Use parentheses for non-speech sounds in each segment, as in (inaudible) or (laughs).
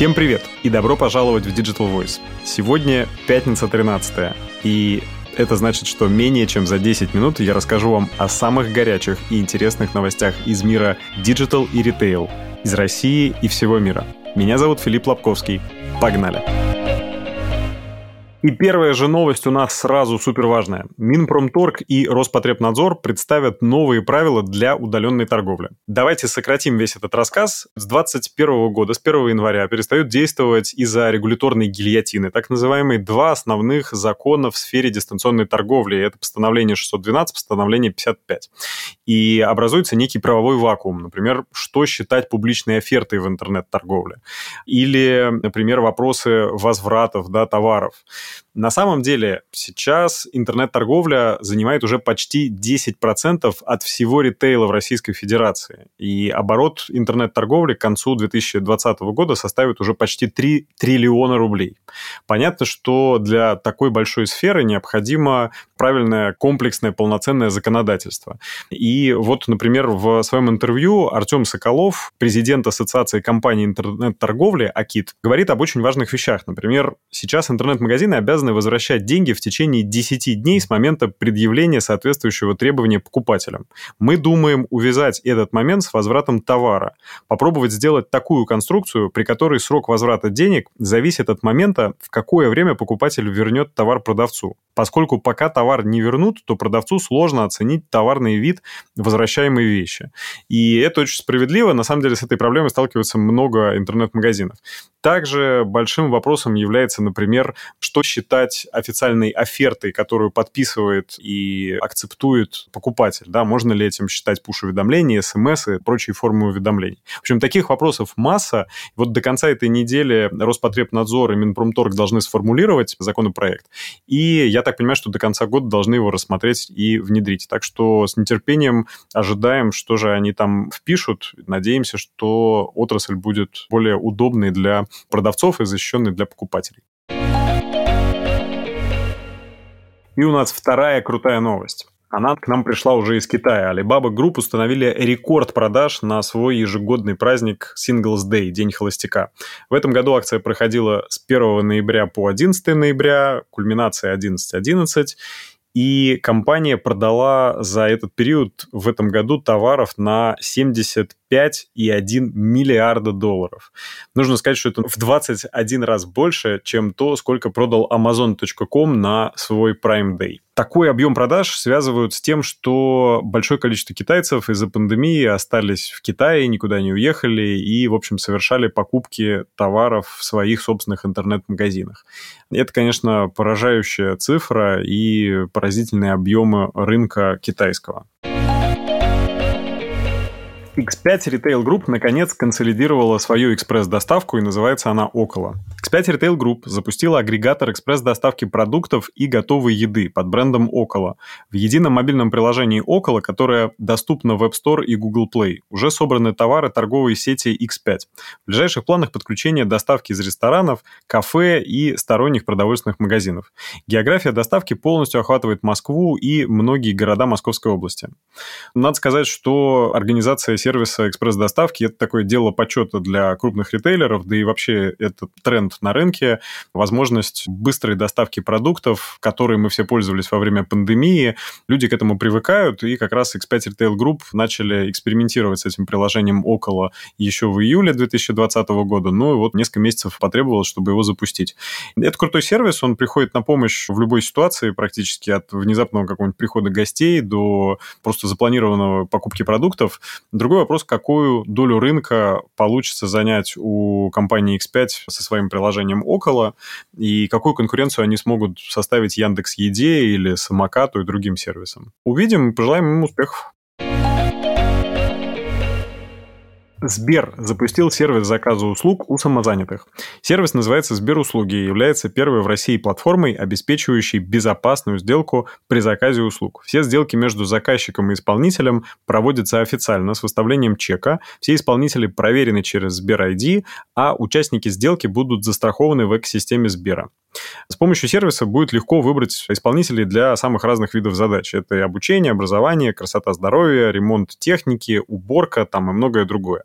Всем привет и добро пожаловать в Digital Voice. Сегодня пятница 13 и это значит, что менее чем за 10 минут я расскажу вам о самых горячих и интересных новостях из мира Digital и Retail, из России и всего мира. Меня зовут Филипп Лобковский. Погнали! И первая же новость у нас сразу супер важная. Минпромторг и Роспотребнадзор представят новые правила для удаленной торговли. Давайте сократим весь этот рассказ. С 2021 года, с 1 января, перестают действовать из-за регуляторной гильотины, так называемые два основных закона в сфере дистанционной торговли. Это постановление 612, постановление 55. И образуется некий правовой вакуум. Например, что считать публичной офертой в интернет-торговле? Или, например, вопросы возвратов да, товаров. На самом деле сейчас интернет-торговля занимает уже почти 10% от всего ритейла в Российской Федерации. И оборот интернет-торговли к концу 2020 года составит уже почти 3 триллиона рублей. Понятно, что для такой большой сферы необходимо правильное, комплексное, полноценное законодательство. И вот, например, в своем интервью Артем Соколов, президент Ассоциации компаний интернет-торговли АКИТ, говорит об очень важных вещах. Например, сейчас интернет-магазины обязаны возвращать деньги в течение 10 дней с момента предъявления соответствующего требования покупателям. Мы думаем увязать этот момент с возвратом товара. Попробовать сделать такую конструкцию, при которой срок возврата денег зависит от момента, в какое время покупатель вернет товар продавцу. Поскольку пока товар не вернут, то продавцу сложно оценить товарный вид возвращаемой вещи. И это очень справедливо. На самом деле с этой проблемой сталкиваются много интернет-магазинов. Также большим вопросом является, например, что считать официальной офертой, которую подписывает и акцептует покупатель. Да, можно ли этим считать пуш-уведомления, смс и прочие формы уведомлений. В общем, таких вопросов масса. Вот до конца этой недели Роспотребнадзор и Минпромторг должны сформулировать законопроект. И я так понимаю, что до конца года должны его рассмотреть и внедрить. Так что с нетерпением ожидаем, что же они там впишут. Надеемся, что отрасль будет более удобной для продавцов и защищенной для покупателей. И у нас вторая крутая новость. Она к нам пришла уже из Китая. Alibaba Group установили рекорд продаж на свой ежегодный праздник Singles Day, День холостяка. В этом году акция проходила с 1 ноября по 11 ноября, кульминация 11.11, .11, и компания продала за этот период в этом году товаров на 75,1 миллиарда долларов. Нужно сказать, что это в 21 раз больше, чем то, сколько продал Amazon.com на свой Prime Day. Такой объем продаж связывают с тем, что большое количество китайцев из-за пандемии остались в Китае, никуда не уехали и, в общем, совершали покупки товаров в своих собственных интернет-магазинах. Это, конечно, поражающая цифра и поразительные объемы рынка китайского. X5 Retail Group наконец консолидировала свою экспресс-доставку и называется она Около. X5 Retail Group запустила агрегатор экспресс-доставки продуктов и готовой еды под брендом Около в едином мобильном приложении Около, которое доступно в App Store и Google Play. Уже собраны товары торговой сети X5. В ближайших планах подключение доставки из ресторанов, кафе и сторонних продовольственных магазинов. География доставки полностью охватывает Москву и многие города Московской области. Надо сказать, что организация сервиса сервиса экспресс-доставки. Это такое дело почета для крупных ритейлеров, да и вообще это тренд на рынке. Возможность быстрой доставки продуктов, которой мы все пользовались во время пандемии. Люди к этому привыкают, и как раз X5 Retail Group начали экспериментировать с этим приложением около еще в июле 2020 года. Ну и вот несколько месяцев потребовалось, чтобы его запустить. Это крутой сервис, он приходит на помощь в любой ситуации практически от внезапного какого-нибудь прихода гостей до просто запланированного покупки продуктов. Другой вопрос, какую долю рынка получится занять у компании X5 со своим приложением около, и какую конкуренцию они смогут составить Яндекс Еде или Самокату и другим сервисам. Увидим, пожелаем им успехов. Сбер запустил сервис заказа услуг у самозанятых. Сервис называется Сбер-услуги и является первой в России платформой, обеспечивающей безопасную сделку при заказе услуг. Все сделки между заказчиком и исполнителем проводятся официально с выставлением чека. Все исполнители проверены через Сбер ID, а участники сделки будут застрахованы в экосистеме Сбера. С помощью сервиса будет легко выбрать исполнителей для самых разных видов задач. Это и обучение, образование, красота здоровья, ремонт техники, уборка там и многое другое.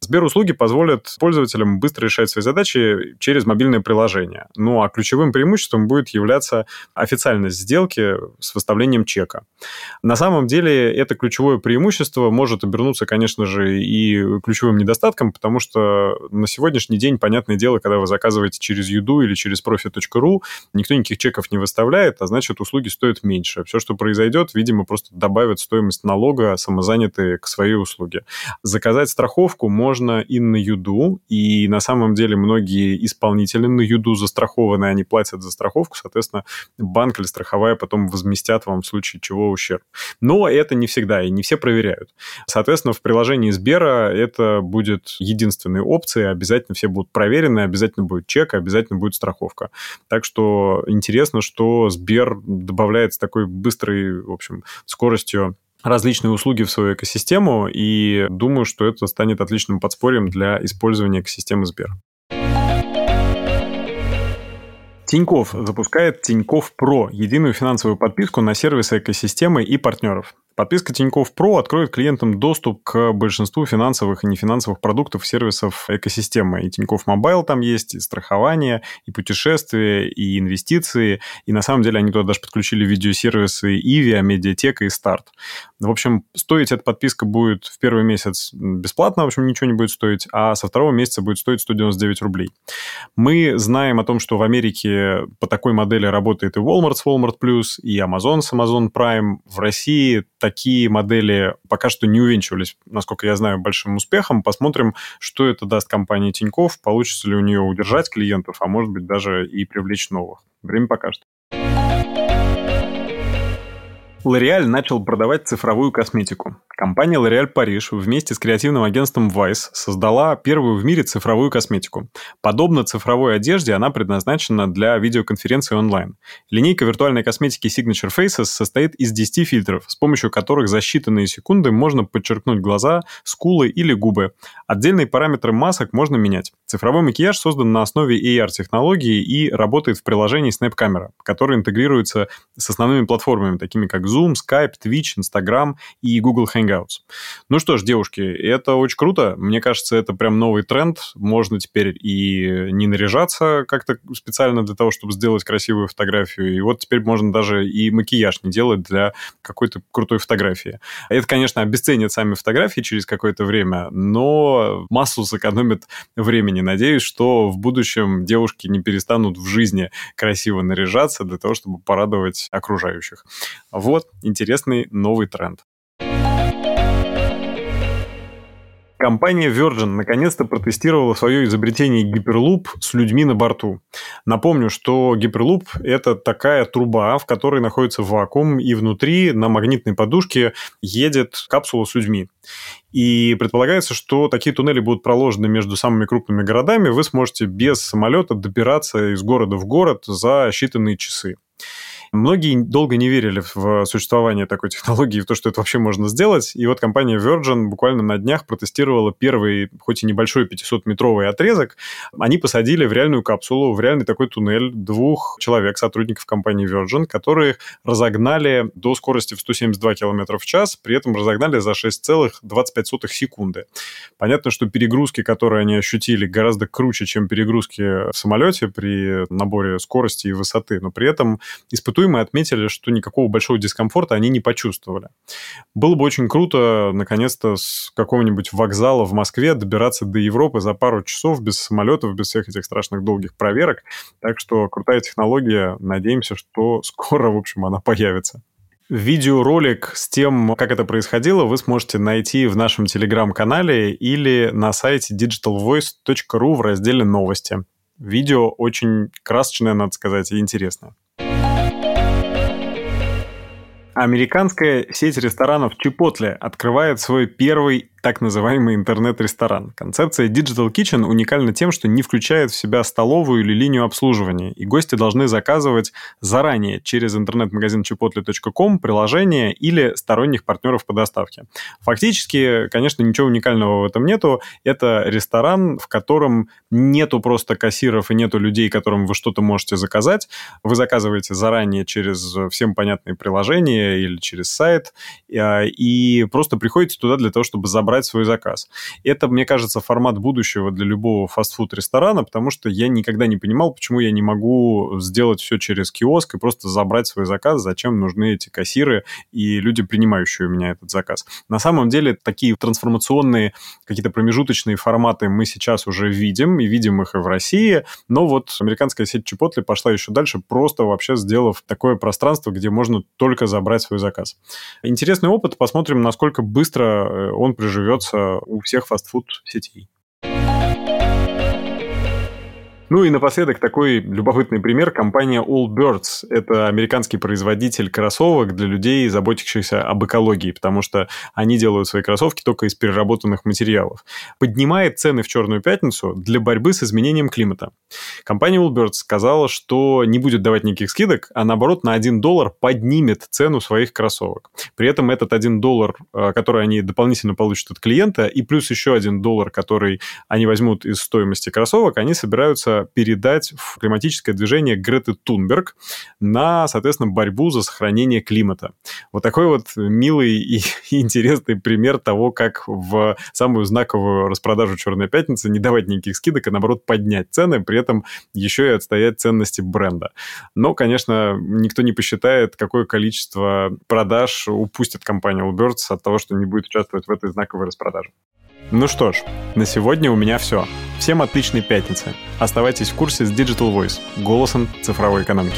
Сбер-услуги позволят пользователям быстро решать свои задачи через мобильное приложение. Ну а ключевым преимуществом будет являться официальность сделки с выставлением чека. На самом деле это ключевое преимущество может обернуться, конечно же, и ключевым недостатком, потому что на сегодняшний день, понятное дело, когда вы заказываете через Юду или через profi.ru, никто никаких чеков не выставляет, а значит, услуги стоят меньше. Все, что произойдет, видимо, просто добавят стоимость налога самозанятые к своей услуге. Заказать страховку можно и на Юду, и на самом деле многие исполнители на Юду застрахованы, они платят за страховку, соответственно, банк или страховая потом возместят вам в случае чего ущерб. Но это не всегда, и не все проверяют. Соответственно, в приложении Сбера это будет единственной опцией, обязательно все будут проверены, обязательно будет чек, обязательно будет страховка. Так что интересно, что Сбер добавляет такой быстрой, в общем, скоростью различные услуги в свою экосистему, и думаю, что это станет отличным подспорьем для использования экосистемы Сбер. Тинькофф запускает Тинькофф Pro, единую финансовую подписку на сервисы экосистемы и партнеров. Подписка Тинькофф Pro откроет клиентам доступ к большинству финансовых и нефинансовых продуктов сервисов экосистемы. И Тинькофф Мобайл там есть, и страхование, и путешествия, и инвестиции. И на самом деле они туда даже подключили видеосервисы Иви, Медиатека и Старт. В общем, стоить эта подписка будет в первый месяц бесплатно, в общем, ничего не будет стоить, а со второго месяца будет стоить 199 рублей. Мы знаем о том, что в Америке по такой модели работает и Walmart с Walmart и Amazon с Amazon Prime. В России такие модели пока что не увенчивались, насколько я знаю, большим успехом. Посмотрим, что это даст компании Тиньков, получится ли у нее удержать клиентов, а может быть даже и привлечь новых. Время покажет. L'Oreal начал продавать цифровую косметику. Компания L'Oréal Париж вместе с креативным агентством Vice создала первую в мире цифровую косметику. Подобно цифровой одежде, она предназначена для видеоконференции онлайн. Линейка виртуальной косметики Signature Faces состоит из 10 фильтров, с помощью которых за считанные секунды можно подчеркнуть глаза, скулы или губы. Отдельные параметры масок можно менять. Цифровой макияж создан на основе AR-технологии и работает в приложении Snap Camera, которое интегрируется с основными платформами, такими как Zoom, Skype, Twitch, Instagram и Google Hangouts. Ну что ж, девушки, это очень круто. Мне кажется, это прям новый тренд. Можно теперь и не наряжаться как-то специально для того, чтобы сделать красивую фотографию. И вот теперь можно даже и макияж не делать для какой-то крутой фотографии. Это, конечно, обесценит сами фотографии через какое-то время, но массу сэкономит времени. Надеюсь, что в будущем девушки не перестанут в жизни красиво наряжаться для того, чтобы порадовать окружающих. Вот интересный новый тренд. Компания Virgin наконец-то протестировала свое изобретение Hyperloop с людьми на борту. Напомню, что Hyperloop – это такая труба, в которой находится вакуум, и внутри на магнитной подушке едет капсула с людьми. И предполагается, что такие туннели будут проложены между самыми крупными городами. Вы сможете без самолета добираться из города в город за считанные часы. Многие долго не верили в существование такой технологии, в то, что это вообще можно сделать. И вот компания Virgin буквально на днях протестировала первый, хоть и небольшой 500-метровый отрезок. Они посадили в реальную капсулу, в реальный такой туннель двух человек, сотрудников компании Virgin, которые разогнали до скорости в 172 км в час, при этом разогнали за 6,25 секунды. Понятно, что перегрузки, которые они ощутили, гораздо круче, чем перегрузки в самолете при наборе скорости и высоты, но при этом испытуемые испытуемые отметили, что никакого большого дискомфорта они не почувствовали. Было бы очень круто, наконец-то, с какого-нибудь вокзала в Москве добираться до Европы за пару часов без самолетов, без всех этих страшных долгих проверок. Так что крутая технология. Надеемся, что (laughs) скоро, в общем, она появится. Видеоролик с тем, как это происходило, вы сможете найти в нашем телеграм-канале или на сайте digitalvoice.ru в разделе «Новости». Видео очень красочное, надо сказать, и интересное. Американская сеть ресторанов Chipotle открывает свой первый так называемый интернет-ресторан. Концепция Digital Kitchen уникальна тем, что не включает в себя столовую или линию обслуживания, и гости должны заказывать заранее через интернет-магазин chipotle.com приложение или сторонних партнеров по доставке. Фактически, конечно, ничего уникального в этом нету. Это ресторан, в котором нету просто кассиров и нету людей, которым вы что-то можете заказать. Вы заказываете заранее через всем понятные приложения или через сайт, а, и просто приходите туда для того, чтобы забрать забрать свой заказ. Это, мне кажется, формат будущего для любого фастфуд-ресторана, потому что я никогда не понимал, почему я не могу сделать все через киоск и просто забрать свой заказ, зачем нужны эти кассиры и люди, принимающие у меня этот заказ. На самом деле, такие трансформационные, какие-то промежуточные форматы мы сейчас уже видим, и видим их и в России, но вот американская сеть Chipotle пошла еще дальше, просто вообще сделав такое пространство, где можно только забрать свой заказ. Интересный опыт, посмотрим, насколько быстро э, он приживется у всех фастфуд-сетей. Ну и напоследок такой любопытный пример. Компания Allbirds – это американский производитель кроссовок для людей, заботящихся об экологии, потому что они делают свои кроссовки только из переработанных материалов. Поднимает цены в Черную пятницу для борьбы с изменением климата. Компания Allbirds сказала, что не будет давать никаких скидок, а наоборот на 1 доллар поднимет цену своих кроссовок. При этом этот 1 доллар, э, который они дополнительно получат от клиента, и плюс еще 1 доллар, который они возьмут из стоимости кроссовок, они собираются передать в климатическое движение Греты Тунберг на, соответственно, борьбу за сохранение климата. Вот такой вот милый и (laughs) интересный пример того, как в самую знаковую распродажу «Черной пятницы» не давать никаких скидок, а наоборот поднять цены, при этом еще и отстоять ценности бренда. Но, конечно, никто не посчитает, какое количество продаж упустит компания Allbirds от того, что не будет участвовать в этой знаковой распродаже. Ну что ж, на сегодня у меня все. Всем отличной пятницы. Оставайтесь в курсе с Digital Voice, голосом цифровой экономики.